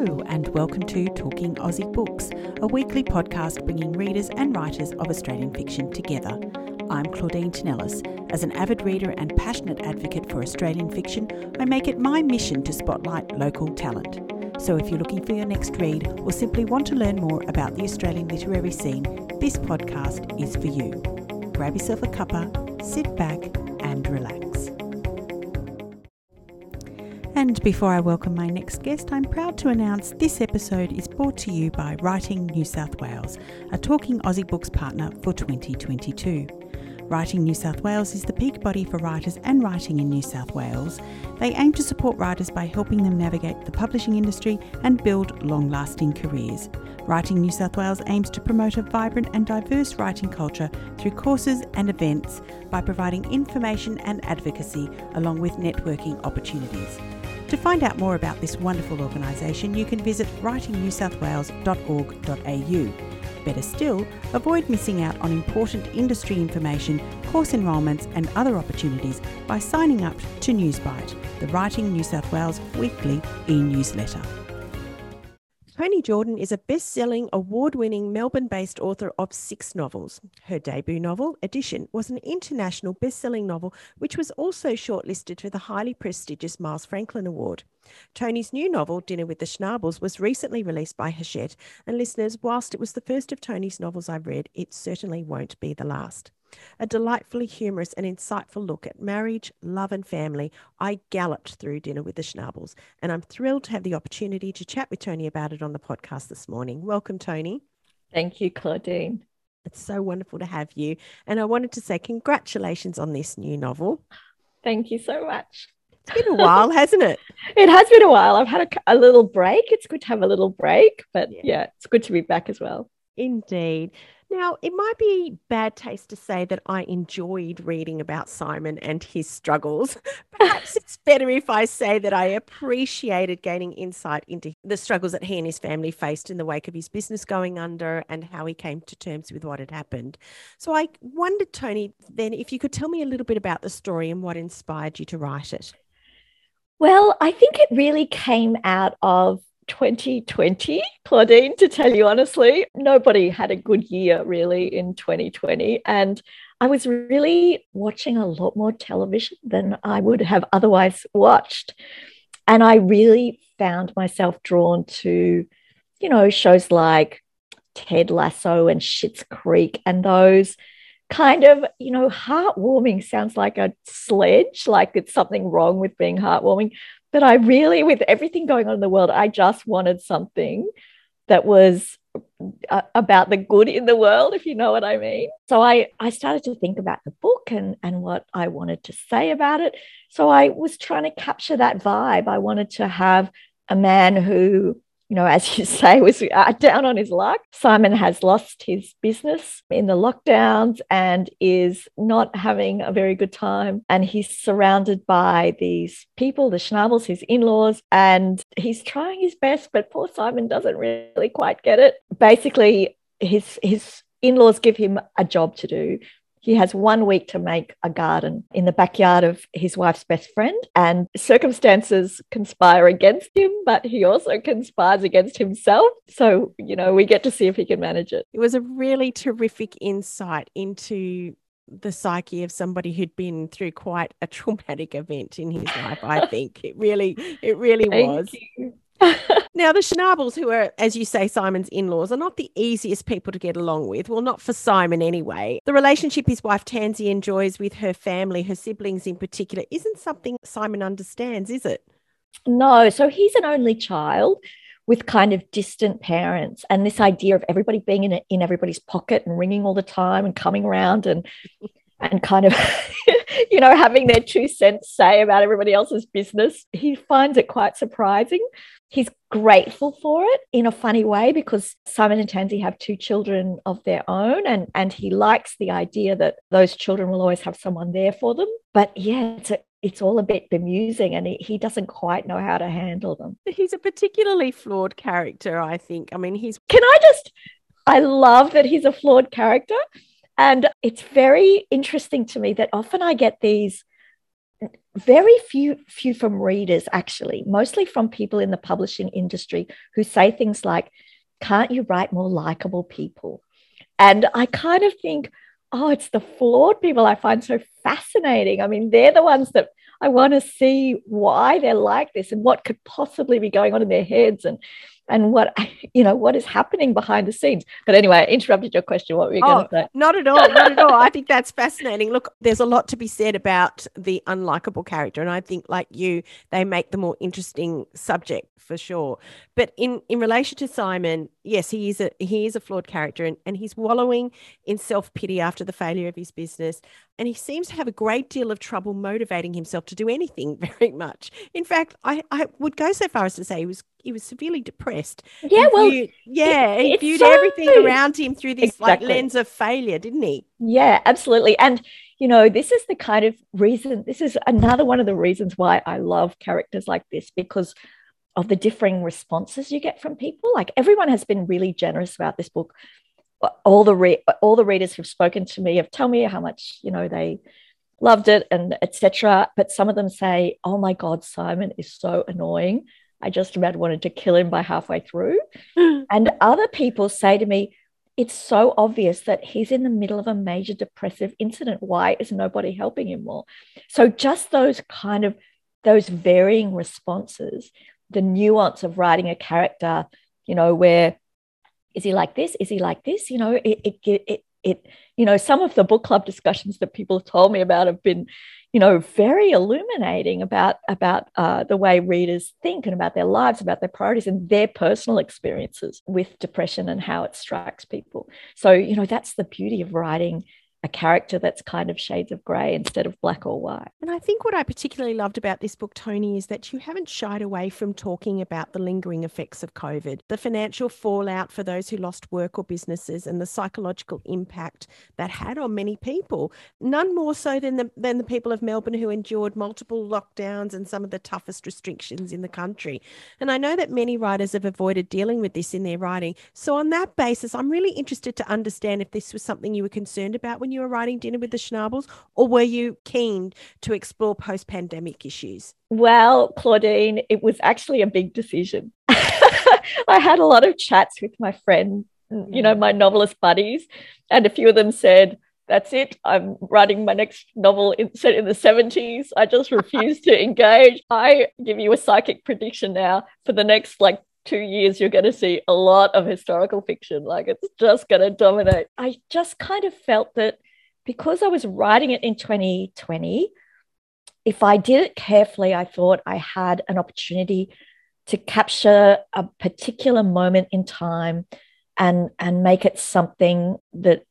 Hello, and welcome to Talking Aussie Books, a weekly podcast bringing readers and writers of Australian fiction together. I'm Claudine Tinellis. As an avid reader and passionate advocate for Australian fiction, I make it my mission to spotlight local talent. So if you're looking for your next read or simply want to learn more about the Australian literary scene, this podcast is for you. Grab yourself a cuppa, sit back, and relax. And before I welcome my next guest, I'm proud to announce this episode is brought to you by Writing New South Wales, a Talking Aussie Books partner for 2022. Writing New South Wales is the peak body for writers and writing in New South Wales. They aim to support writers by helping them navigate the publishing industry and build long lasting careers. Writing New South Wales aims to promote a vibrant and diverse writing culture through courses and events by providing information and advocacy along with networking opportunities. To find out more about this wonderful organisation, you can visit writingnewsouthwales.org.au. Better still, avoid missing out on important industry information, course enrolments, and other opportunities by signing up to Newsbite, the Writing New South Wales weekly e newsletter. Toni Jordan is a best selling, award winning Melbourne based author of six novels. Her debut novel, Addition, was an international best selling novel which was also shortlisted for the highly prestigious Miles Franklin Award. Toni's new novel, Dinner with the Schnabels, was recently released by Hachette, and listeners, whilst it was the first of Toni's novels I've read, it certainly won't be the last. A delightfully humorous and insightful look at marriage, love, and family, I galloped through dinner with the Schnabels, and I'm thrilled to have the opportunity to chat with Toni about it on the podcast this morning. Welcome, Toni. Thank you, Claudine. It's so wonderful to have you. And I wanted to say congratulations on this new novel. Thank you so much. It's been a while, hasn't it? It has been a while. I've had a, a, little break. It's good to have a little break, but yeah. yeah, it's good to be back as well. Indeed. Now, it might be bad taste to say that I enjoyed reading about Simon and his struggles. Perhaps it's better if I say that I appreciated gaining insight into the struggles that he and his family faced in the wake of his business going under and how he came to terms with what had happened. So I wondered, Toni, then if you could tell me a little bit about the story and what inspired you to write it. Well, I think it really came out of 2020, Claudine, to tell you honestly. Nobody had a good year really in 2020. And I was really watching a lot more television than I would have otherwise watched. And I really found myself drawn to, you know, shows like Ted Lasso and Schitt's Creek and those kind of, you know, heartwarming sounds like a sledge, like it's something wrong with being heartwarming. But I really, with everything going on in the world, I just wanted something that was uh, about the good in the world, if you know what I mean. So I, I started to think about the book and, and what I wanted to say about it. So I was trying to capture that vibe. I wanted to have a man who you know, as you say, was uh, down on his luck. Simon has lost his business in the lockdowns and is not having a very good time. And he's surrounded by these people, the Schnabels, his in laws, and he's trying his best, but poor Simon doesn't really quite get it. Basically, his, his in laws give him a job to do he has one week to make a garden in the backyard of his wife's best friend, and circumstances conspire against him, but he also conspires against himself. So, you know, we get to see if he can manage it. It was a really terrific insight into the psyche of somebody who'd been through quite a traumatic event in his life i think it really it really was you. now, the Schnabels, who are, as you say, Simon's in laws, are not the easiest people to get along with. Well, not for Simon anyway. The relationship his wife Tansy enjoys with her family, her siblings in particular, isn't something Simon understands, is it? No. So he's an only child with kind of distant parents and this idea of everybody being in, in everybody's pocket and ringing all the time and coming around and and kind of you know having their two cents say about everybody else's business he finds it quite surprising he's grateful for it in a funny way because Simon and Tansy have two children of their own and and he likes the idea that those children will always have someone there for them. But yeah it's a, it's all a bit bemusing and he, he doesn't quite know how to handle them. He's a particularly flawed character i think. I mean he's can i just i love that he's a flawed character and it's very interesting to me that often i get these very few few from readers actually mostly from people in the publishing industry who say things like can't you write more likable people? And i kind of think oh it's the flawed people i find so fascinating. I mean they're the ones that i want to see why they're like this and what could possibly be going on in their heads and and what you know what is happening behind the scenes. But anyway i interrupted your question. What were you going to oh, say? not at all not at all. I think that's fascinating. Look there's a lot to be said about the unlikable character and i think like you they make the more interesting subject for sure. But in in relation to simon yes he is a he is a flawed character and, and he's wallowing in self-pity after the failure of his business and he seems to have a great deal of trouble motivating himself to do anything very much. In fact, I, I would go so far as to say he was he was severely depressed. Yeah, well, viewed, yeah, it, he viewed so everything around him through this exactly. like lens of failure, didn't he? Yeah, absolutely. And you know, this is the kind of reason. This is another one of the reasons why I love characters like this because of the differing responses you get from people. Like everyone has been really generous about this book all the re- all the readers who've spoken to me have told me how much you know they loved it and etc. But some of them say, "Oh my God, Simon is so annoying. I just about wanted to kill him by halfway through." and other people say to me, "It's so obvious that he's in the middle of a major depressive incident. Why is nobody helping him more?" So just those kind of those varying responses, the nuance of writing a character, you know, where is he like this is he like this you know it it it, it you know some of the book club discussions that people have told me about have been you know very illuminating about about uh, the way readers think and about their lives about their priorities and their personal experiences with depression and how it strikes people. So you know that's the beauty of writing a character that's kind of shades of grey instead of black or white. And I think what I particularly loved about this book, Toni, is that you haven't shied away from talking about the lingering effects of COVID, the financial fallout for those who lost work or businesses, and the psychological impact that had on many people. None more so than the, than the people of Melbourne who endured multiple lockdowns and some of the toughest restrictions in the country. And I know that many writers have avoided dealing with this in their writing. So, on that basis, I'm really interested to understand if this was something you were concerned about when you were writing Dinner with the Schnabels, or were you keen to explore post pandemic issues? Well, Claudine, it was actually a big decision. I had a lot of chats with my friend, you know, mm. my novelist buddies, and a few of them said, that's it. I'm writing my next novel in, set in the 70s. I just refuse to engage. I give you a psychic prediction now for the next like two years, you're going to see a lot of historical fiction. Like it's just going to dominate. I just kind of felt that because I was writing it in 2020, if I did it carefully, I thought I had an opportunity to capture a particular moment in time and, and make it something that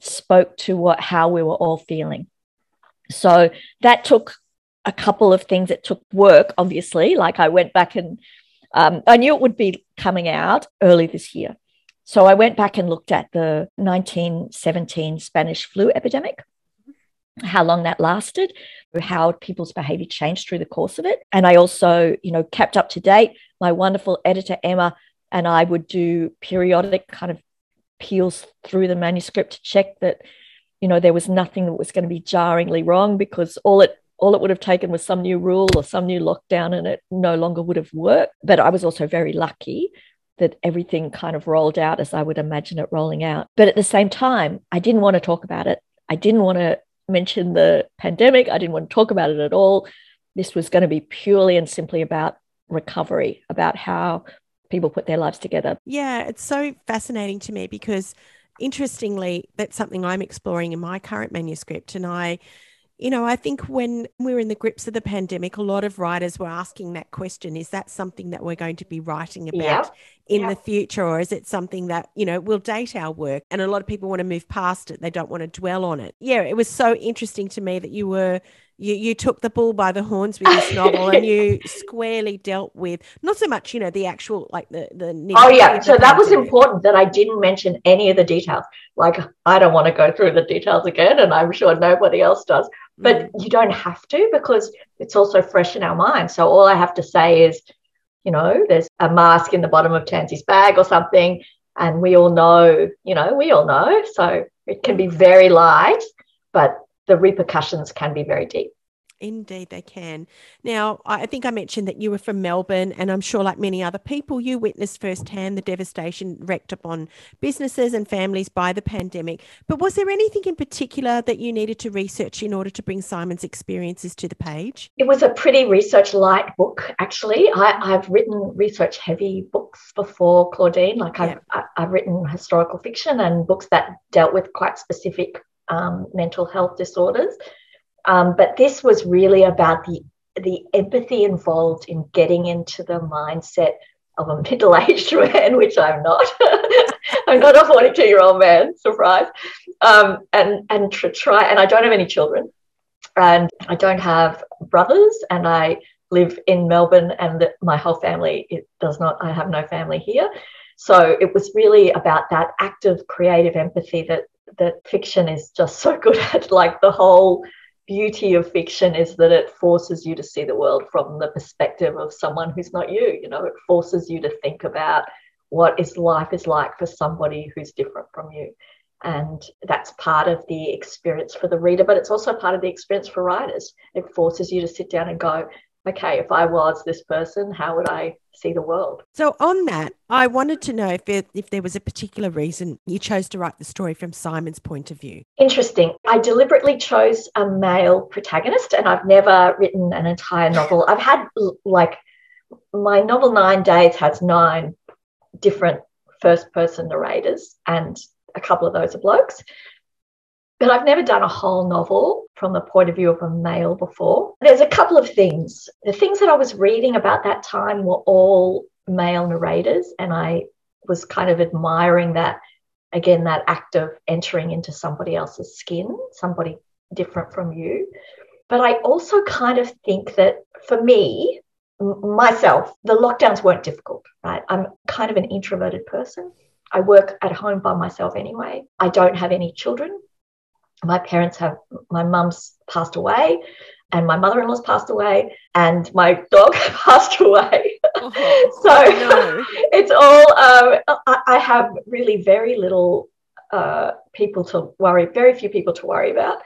spoke to what how we were all feeling. So that took a couple of things. It took work, obviously. Like I went back and um, I knew it would be coming out early this year. So I went back and looked at the 1917 Spanish flu epidemic, how long that lasted, how people's behavior changed through the course of it. And I also, you know, kept up to date. My wonderful editor, Emma, and I would do periodic kind of peels through the manuscript to check that, you know, there was nothing that was going to be jarringly wrong because all it all it would have taken was some new rule or some new lockdown and it no longer would have worked. But I was also very lucky that everything kind of rolled out as I would imagine it rolling out. But at the same time, I didn't want to talk about it. I didn't want to mention the pandemic. I didn't want to talk about it at all. This was going to be purely and simply about recovery, about how people put their lives together. Yeah, it's so fascinating to me because interestingly, that's something I'm exploring in my current manuscript. And I you know, I think when we were in the grips of the pandemic, a lot of writers were asking that question is that something that we're going to be writing about yep. in yep. the future, or is it something that, you know, will date our work? And a lot of people want to move past it, they don't want to dwell on it. Yeah, it was so interesting to me that you were you, you took the bull by the horns with this novel and you squarely dealt with not so much you know the actual like the the oh yeah so that was important that i didn't mention any of the details like i don't want to go through the details again and i'm sure nobody else does but mm. you don't have to because it's also fresh in our mind so all i have to say is you know there's a mask in the bottom of tansy's bag or something and we all know you know we all know so it can be very light but the repercussions can be very deep. Indeed, they can. Now, I think I mentioned that you were from Melbourne, and I'm sure, like many other people, you witnessed firsthand the devastation wreaked upon businesses and families by the pandemic. But was there anything in particular that you needed to research in order to bring Simon's experiences to the page? It was a pretty research light book, actually. I, have written research heavy books before, Claudine. Like I've, yeah. I've written historical fiction and books that dealt with quite specific um, mental health disorders. Um, but this was really about the the empathy involved in getting into the mindset of a middle-aged man, which I'm not. I'm not a 42-year-old man. Surprise. Um, and and to try, and I don't have any children, and I don't have brothers, and I live in Melbourne, and my whole family it does not. I have no family here. So it was really about that active creative empathy that that fiction is just so good at, like the whole beauty of fiction is that it forces you to see the world from the perspective of someone who's not you you know? It forces you to think about what is life is like for somebody who's different from you. And that's part of the experience for the reader but it's also part of the experience for writers. It forces you to sit down and go okay, if I was this person, how would I see the world? So, on that, I wanted to know if, it, if there was a particular reason you chose to write the story from Simon's point of view. Interesting. I deliberately chose a male protagonist, and I've never written an entire novel. I've had like my novel Nine Days has nine different first person narrators, and a couple of those are blokes. But I've never done a whole novel from the point of view of a male before. There's a couple of things. The things that I was reading about that time were all male narrators, and I was kind of admiring that again, that act of entering into somebody else's skin, somebody different from you. But I also kind of think that for me, myself, the lockdowns weren't difficult, right? I'm kind of an introverted person. I work at home by myself anyway. I don't have any children my parents have my mum's passed away and my mother-in-law's passed away and my dog passed away oh, so no. it's all um, I, I, have really very little uh, people to worry very few people to worry about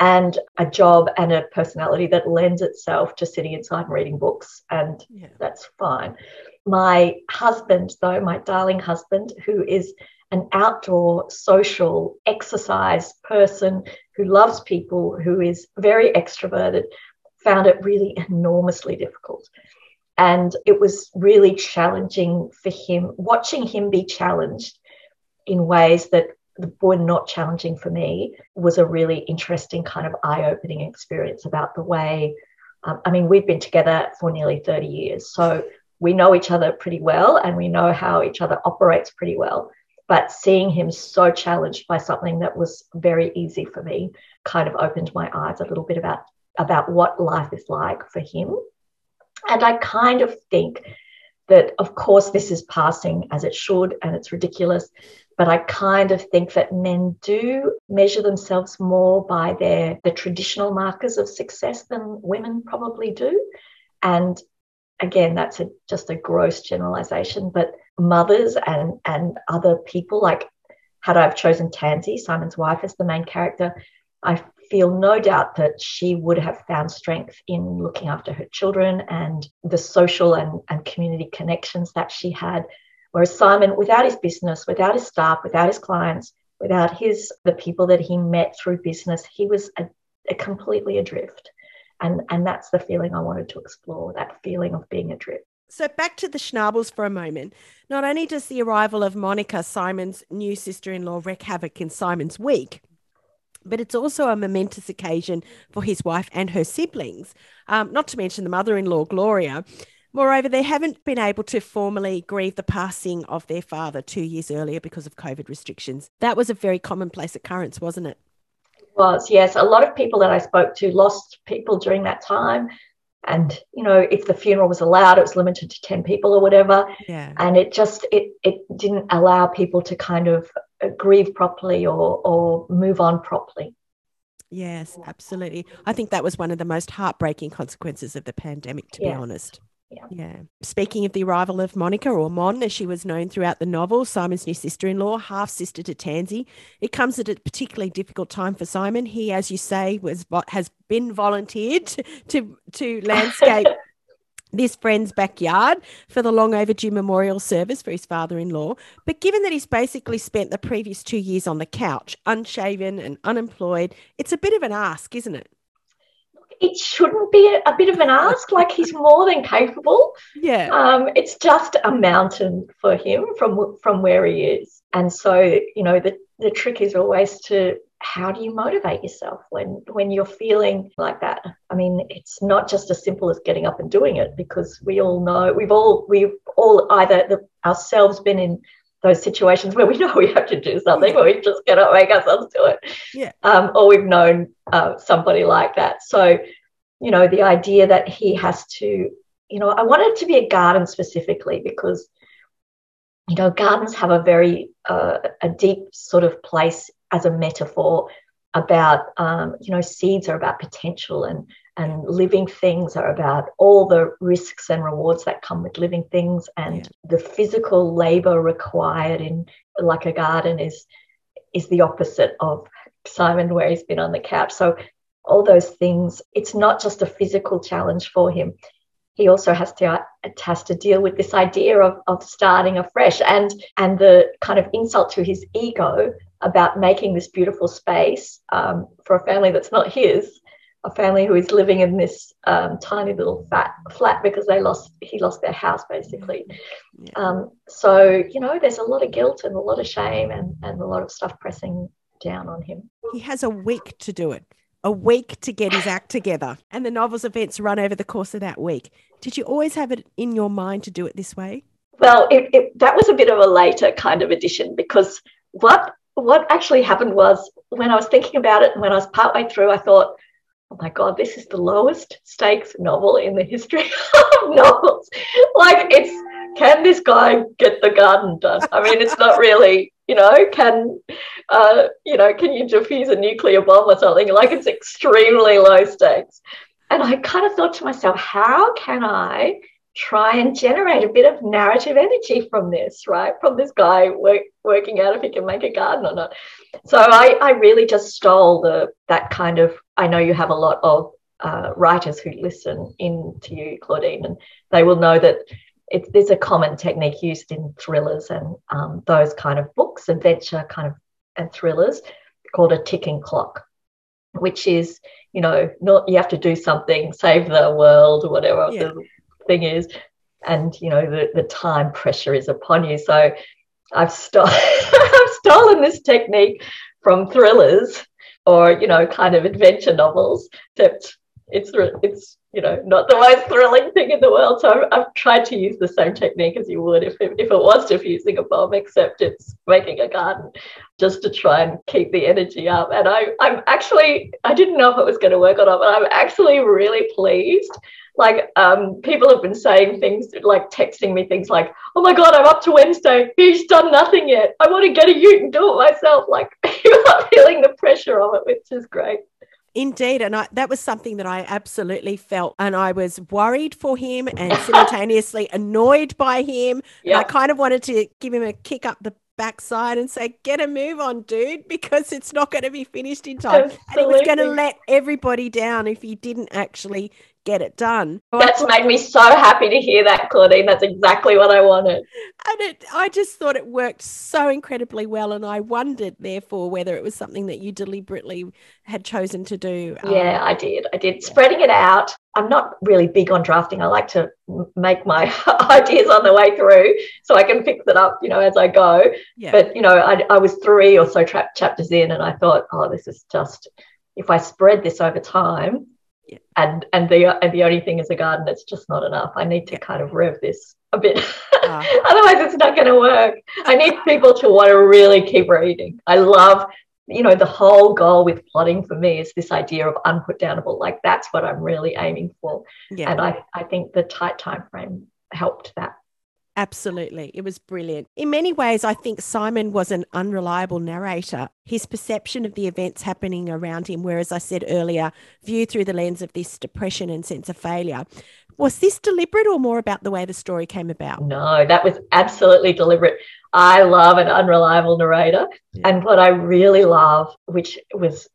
and a job and a personality that lends itself to sitting inside and reading books and yeah. that's fine my husband though my darling husband who is an outdoor social exercise person who loves people, who is very extroverted, found it really enormously difficult. And it was really challenging for him, watching him be challenged in ways that were not challenging for me was a really interesting kind of eye opening experience about the way. Um, I mean, we've been together for nearly 30 years. So we know each other pretty well and we know how each other operates pretty well. But seeing him so challenged by something that was very easy for me kind of opened my eyes a little bit about, about what life is like for him. And I kind of think that, of course, this is passing as it should and it's ridiculous. But I kind of think that men do measure themselves more by their the traditional markers of success than women probably do. And again, that's a, just a gross generalization, but mothers and and other people like had I have chosen Tansy, Simon's wife, as the main character, I feel no doubt that she would have found strength in looking after her children and the social and, and community connections that she had. Whereas Simon, without his business, without his staff, without his clients, without his the people that he met through business, he was a, a completely adrift. And, and that's the feeling I wanted to explore, that feeling of being adrift. So back to the Schnabels for a moment. Not only does the arrival of Monica, Simon's new sister-in-law, wreak havoc in Simon's week, but it's also a momentous occasion for his wife and her siblings, um, not to mention the mother-in-law, Gloria. Moreover, they haven't been able to formally grieve the passing of their father two years earlier because of COVID restrictions. That was a very commonplace occurrence, wasn't it? Was, yes. A lot of people that I spoke to lost people during that time and you know if the funeral was allowed it was limited to 10 people or whatever yeah. and it just it it didn't allow people to kind of grieve properly or or move on properly yes absolutely i think that was one of the most heartbreaking consequences of the pandemic to yeah. be honest Yeah. yeah. Speaking of the arrival of Monica, or Mon, as she was known throughout the novel, Simon's new sister in law, half sister to Tansy, it comes at a particularly difficult time for Simon. He, as you say, was has been volunteered to to landscape this friend's backyard for the long overdue memorial service for his father in law. But given that he's basically spent the previous two years on the couch, unshaven and unemployed, it's a bit of an ask, isn't it? It shouldn't be a, a, bit of an ask. Like he's more than capable. Yeah. Um, it's just a mountain for him from from where he is. And so, you know, the the trick is always to how do you motivate yourself when when you're feeling like that i mean it's not just as simple as getting up and doing it because we all know we've all we've all either the, ourselves been in those situations where we know we have to do something, but we just cannot make ourselves do it. Yeah. Um, or we've known uh, somebody like that. So, you know, the idea that he has to, you know, I wanted to be a garden specifically because, you know, gardens have a very uh, a deep sort of place as a metaphor about, um, you know, seeds are about potential and and living things are about all the risks and rewards that come with living things. And yeah. the physical labor required in like a garden is is the opposite of Simon where he's been on the couch. So all those things it's not just a physical challenge for him. He also has to has to deal with this idea of, of starting afresh and and the kind of insult to his ego about making this beautiful space um, for a family that's not his a family who is living in this um, tiny little fat flat because they lost he lost their house basically. Yeah. Um, so you know, there's a lot of guilt and a lot of shame and and a lot of stuff pressing down on him. He has a week to do it. A week to get his act together, and the novel's events run over the course of that week. Did you always have it in your mind to do it this way? Well, it, it, that was a bit of a later kind of addition because what what actually happened was when I was thinking about it and when I was partway through, I thought, oh my god this is the lowest stakes novel in the history of novels. Like it's can this guy get the garden done i mean it's not really you know can uh, you know can you defuse a nuclear bomb or something? Like it's extremely low stakes. And i kind of thought to myself how can i try and generate a bit of narrative energy from this, right? From this guy work, working out if he can make a garden or not. So I, I really just stole the that kind of. I know you have a lot of uh, writers who listen in to you, Claudine, and they will know that it's there's a common technique used in thrillers and um, those kind of books, adventure kind of and thrillers, called a ticking clock, which is you know not you have to do something, save the world or whatever yeah. the thing is, and you know the the time pressure is upon you. So I've, st- I've stolen this technique from thrillers or you know kind of adventure novels except it's it's you know not the most thrilling thing in the world so I've, I've, tried to use the same technique as you would if it, if it was defusing a bomb except it's making a garden just to try and keep the energy up and I, i'm actually i didn't know if it was going to work or not but i'm actually really pleased like um, people have been saying things like texting me things like oh my god i'm up to wednesday he's done nothing yet i want to get a ute and do it myself like you're not feeling the pressure of it which is great Indeed. And I, that was something that I absolutely felt. And I was worried for him and simultaneously annoyed by him. Yeah. I kind of wanted to give him a kick up the backside and say, get a move on, dude, because it's not going to be finished in time. Absolutely. And he was going to let everybody down if he didn't actually get it done. That's made me so happy to hear that, Claudine. That's exactly what I wanted. And it, I just thought it worked so incredibly well. And I wondered, therefore, whether it was something that you deliberately had chosen to do. Yeah, um, I did. I did. Spreading it out. I'm not really big on drafting. I like to make my ideas on the way through so I can fix it up, you know, as I go. Yeah. But, you know, I, I was three or so tra- chapters in and I thought, oh, this is just, if I spread this over time, yeah. And and the and the only thing is a garden it's just not enough. I need to kind of rev this a bit. Uh, otherwise it's not going to work. I need people to want to really keep reading. I love you know the whole goal with plotting for me is this idea of unputdownable. Like that's what i'm really aiming for. Yeah. and i i think the tight time frame helped that Absolutely. It was brilliant. In many ways, I think Simon was an unreliable narrator. His perception of the events happening around him, whereas I said earlier, viewed through the lens of this depression and sense of failure. Was this deliberate or more about the way the story came about? No, that was absolutely deliberate. I love an unreliable narrator. Yeah. And what I really love, which was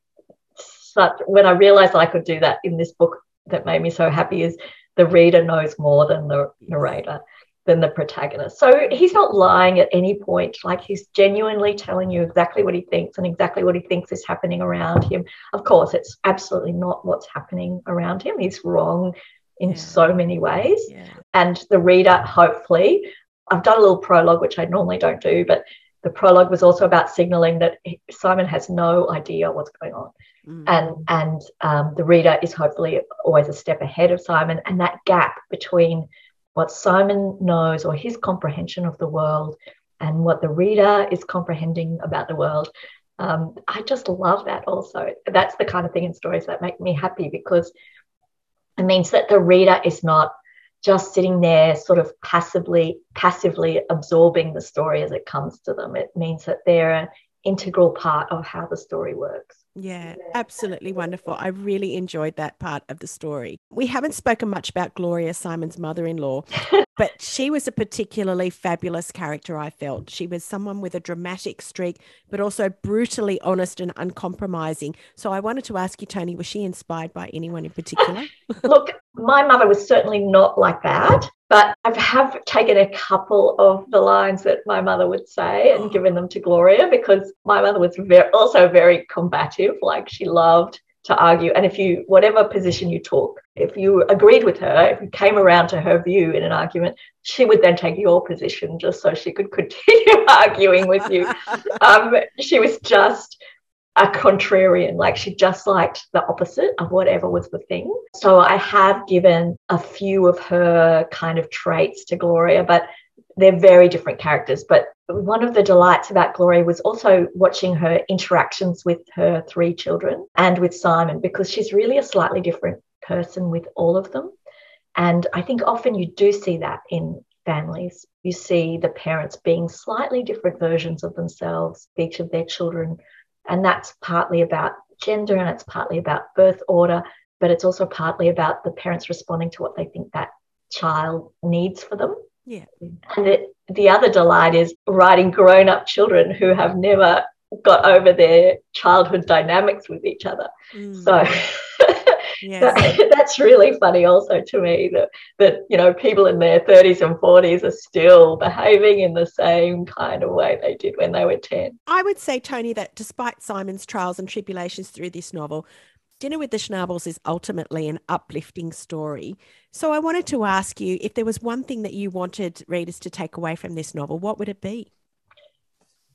such, when I realized I could do that in this book that made me so happy, is the reader knows more than the narrator than the protagonist. So he's not lying at any point. Like he's genuinely telling you exactly what he thinks and exactly what he thinks is happening around him. Of course, it's absolutely not what's happening around him. He's wrong in yeah. so many ways. Yeah. And the reader, hopefully, I've done a little prologue, which I normally don't do, but the prologue was also about signaling that Simon has no idea what's going on. Mm. And and um, the reader is hopefully always a step ahead of Simon, and that gap between what Simon knows or his comprehension of the world and what the reader is comprehending about the world. Um, I just love that also. That's the kind of thing in stories that make me happy because it means that the reader is not just sitting there sort of passively passively absorbing the story as it comes to them. It means that they're an integral part of how the story works. Yeah, absolutely wonderful. I really enjoyed that part of the story. We haven't spoken much about Gloria, Simon's mother in law, but she was a particularly fabulous character, I felt. She was someone with a dramatic streak, but also brutally honest and uncompromising. So I wanted to ask you, Toni, was she inspired by anyone in particular? Look, my mother was certainly not like that. But I have taken a couple of the lines that my mother would say and given them to Gloria because my mother was very, also very combative. Like she loved to argue. And if you, whatever position you took, if you agreed with her, if you came around to her view in an argument, she would then take your position just so she could continue arguing with you. Um, she was just a contrarian. Like she just liked the opposite of whatever was the thing. So I have given a few of her kind of traits to Gloria, but they're very different characters. But one of the delights about Gloria was also watching her interactions with her three children and with Simon, because she's really a slightly different person with all of them. And I think often you do see that in families. You see the parents being slightly different versions of themselves, each of their children and that's partly about gender and it's partly about birth order, but it's also partly about the parents responding to what they think that child needs for them. Yeah. And the, the other delight is writing grown up children who have never got over their childhood dynamics with each other. Mm. So Yes. That, that's really funny also to me that, that, you know, people in their 30s and 40s are still behaving in the same kind of way they did when they were 10. I would say, Toni, that despite Simon's trials and tribulations through this novel, Dinner with the Schnabels is ultimately an uplifting story. So I wanted to ask you if there was one thing that you wanted readers to take away from this novel, what would it be?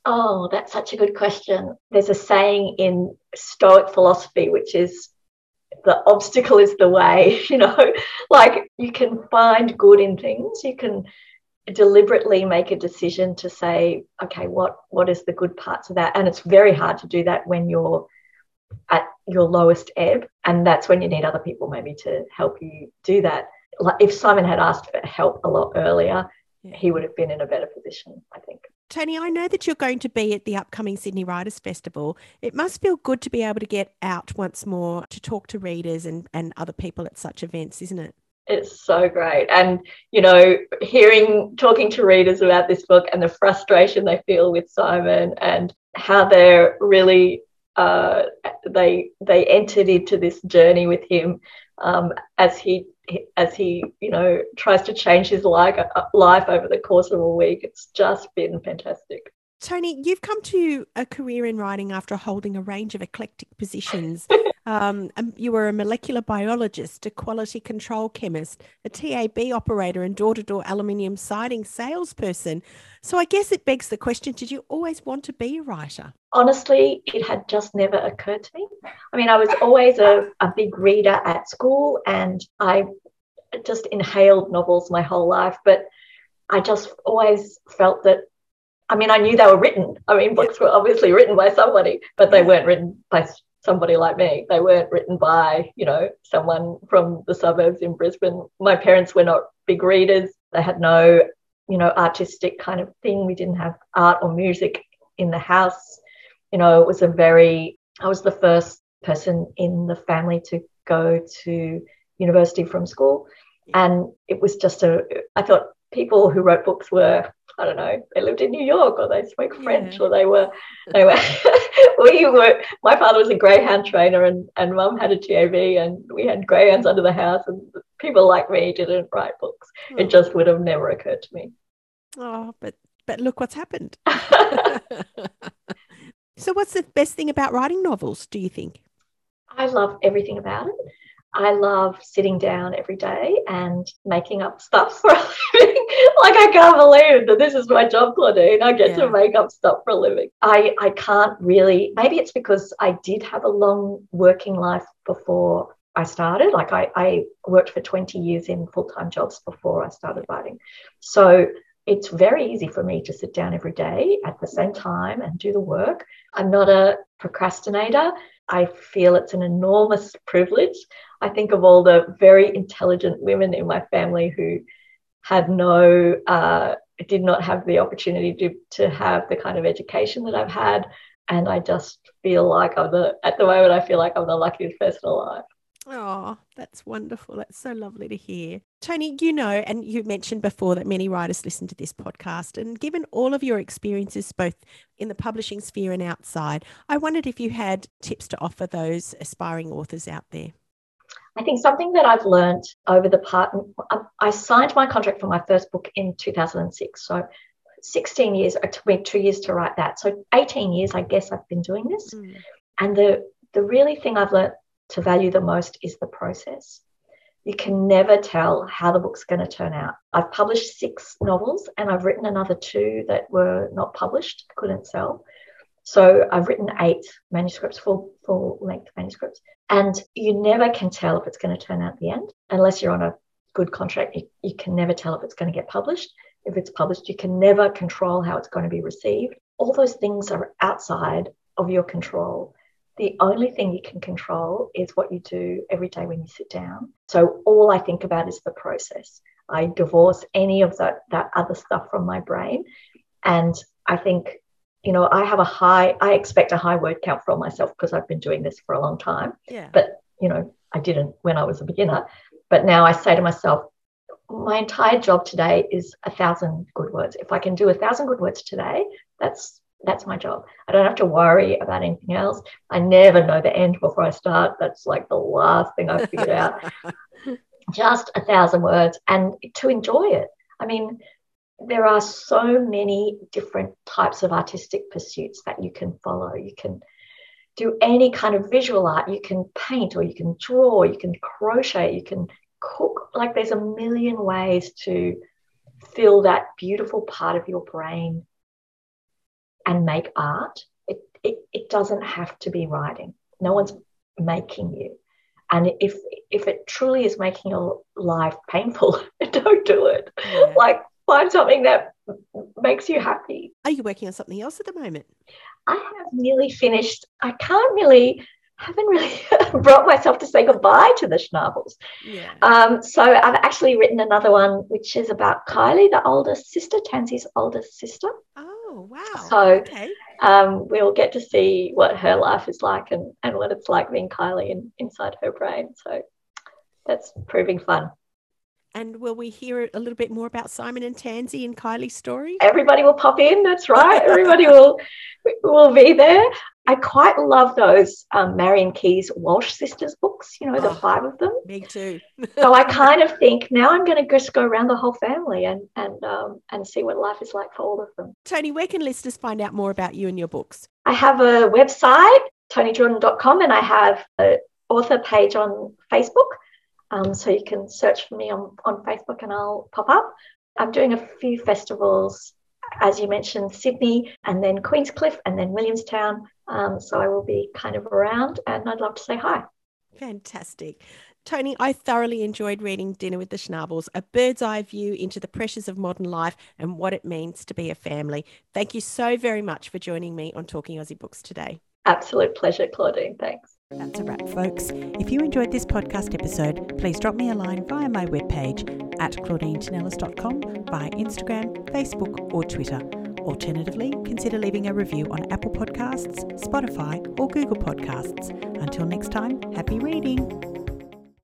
Oh, that's such a good question. There's a saying in Stoic philosophy, which is the obstacle is the way, you know, like you can find good in things. You can deliberately make a decision to say, okay, what what is the good parts of that? And it's very hard to do that when you're at your lowest ebb. And that's when you need other people maybe to help you do that. Like if Simon had asked for help a lot earlier, he would have been in a better position, I think. Toni, I know that you're going to be at the upcoming Sydney Writers Festival. It must feel good to be able to get out once more to talk to readers and, and other people at such events, isn't it? It's so great. And, you know, hearing, talking to readers about this book and the frustration they feel with Simon and how they're really, uh, they, they entered into this journey with him um, as he as he, you know, tries to change his life, life over the course of a week. It's just been fantastic. Toni, you've come to a career in writing after holding a range of eclectic positions. um, you were a molecular biologist, a quality control chemist, a TAB operator, and door to door aluminium siding salesperson. So I guess it begs the question did you always want to be a writer? Honestly, it had just never occurred to me. I mean, I was always a, a big reader at school and I just inhaled novels my whole life, but I just always felt that I mean, I knew they were written. I mean, books were obviously written by somebody, but they weren't written by somebody like me. They weren't written by, you know, someone from the suburbs in Brisbane. My parents were not big readers. They had no you know, artistic kind of thing. We didn't have art or music in the house. You know, it was a very, I was the first person in the family to go to university from school. And it was just a, I thought people who wrote books were I don't know, they lived in New York or they spoke French or they were, they were, we were, my father was a greyhound trainer and, and mum had a TAB and we had greyhounds under the house and people like me didn't write books. Oh. It hmm. just would have never occurred to me. Oh, but, but look what's happened. so what's the best thing about writing novels, do you think? I love everything about it. I love sitting down every day and making up stuff for a living. like I can't believe that this is my job, Claudine. I get yeah. to make up stuff for a living. I, I can't really maybe it's because I did have a long working life before I started. Like I, I worked for 20 years in full-time jobs before I started writing. So it's very easy for me to sit down every day at the same time and do the work. I'm not a procrastinator. I feel it's an enormous privilege. I think of all the very intelligent women in my family who had no, uh, did not have the opportunity to, to have the kind of education that I've had. And I just feel like I'm the, at the moment, I feel like I'm the luckiest person alive. Oh, that's wonderful. That's so lovely to hear. Toni, you know, and you mentioned before that many writers listen to this podcast. And given all of your experiences, both in the publishing sphere and outside, I wondered if you had tips to offer those aspiring authors out there. I think something that I've learned over the part, I signed my contract for my first book in 2006. So 16 years, it took me two years to write that. So 18 years, I guess I've been doing this. Mm. And the, the really thing I've learned to value the most is the process. You can never tell how the book's going to turn out. I've published six novels and I've written another two that were not published, couldn't sell. So I've written eight manuscripts, full full length manuscripts, and you never can tell if it's going to turn out the end unless you're on a good contract. You, you can never tell if it's going to get published. If it's published, you can never control how it's going to be received. All those things are outside of your control. The only thing you can control is what you do every day when you sit down. So all I think about is the process. I divorce any of that, that other stuff from my brain. And I think, you know, I have a high, I expect a high word count from myself because I've been doing this for a long time. Yeah. But, you know, I didn't when I was a beginner. But now I say to myself, my entire job today is a thousand good words. If I can do a thousand good words today, that's that's my job. I don't have to worry about anything else. I never know the end before I start. That's like the last thing I've figured out. Just a thousand words and to enjoy it. I mean, there are so many different types of artistic pursuits that you can follow. You can do any kind of visual art, you can paint or you can draw, you can crochet, you can cook. Like there's a million ways to fill that beautiful part of your brain and make art, it, it, it doesn't have to be writing. No one's making you. And if if it truly is making your life painful, don't do it. Yeah. Like find something that makes you happy. Are you working on something else at the moment? I have nearly finished. I can't really haven't really brought myself to say goodbye to the Schnabels. Yeah. Um, so I've actually written another one, which is about Kylie, the oldest sister, Tansy's oldest sister. Oh, wow. So okay. um, we'll get to see what her life is like and, and what it's like being Kylie in, inside her brain. So that's proving fun. And will we hear a little bit more about Simon and Tansy and Kylie's story? Everybody will pop in. That's right. Everybody will will be there. I quite love those um, Marian Keyes Walsh sisters books. You know, oh, the five of them. Me too. so I kind of think now I'm going to just go around the whole family and and um, and see what life is like for all of them. Toni, where can listeners find out more about you and your books? I have a website, tonijordan.com, and I have an author page on Facebook. Um, so you can search for me on, on Facebook and I'll pop up. I'm doing a few festivals, as you mentioned, Sydney and then Queenscliff and then Williamstown. Um, so I will be kind of around and I'd love to say hi. Fantastic. Toni, I thoroughly enjoyed reading Dinner with the Schnabels, a bird's eye view into the pressures of modern life and what it means to be a family. Thank you so very much for joining me on Talking Aussie Books today. Absolute pleasure, Claudine. Thanks. That's a wrap, folks. If you enjoyed this podcast episode, please drop me a line via my webpage at claudinetinellis.com via Instagram, Facebook, or Twitter. Alternatively, consider leaving a review on Apple Podcasts, Spotify, or Google Podcasts. Until next time, happy reading!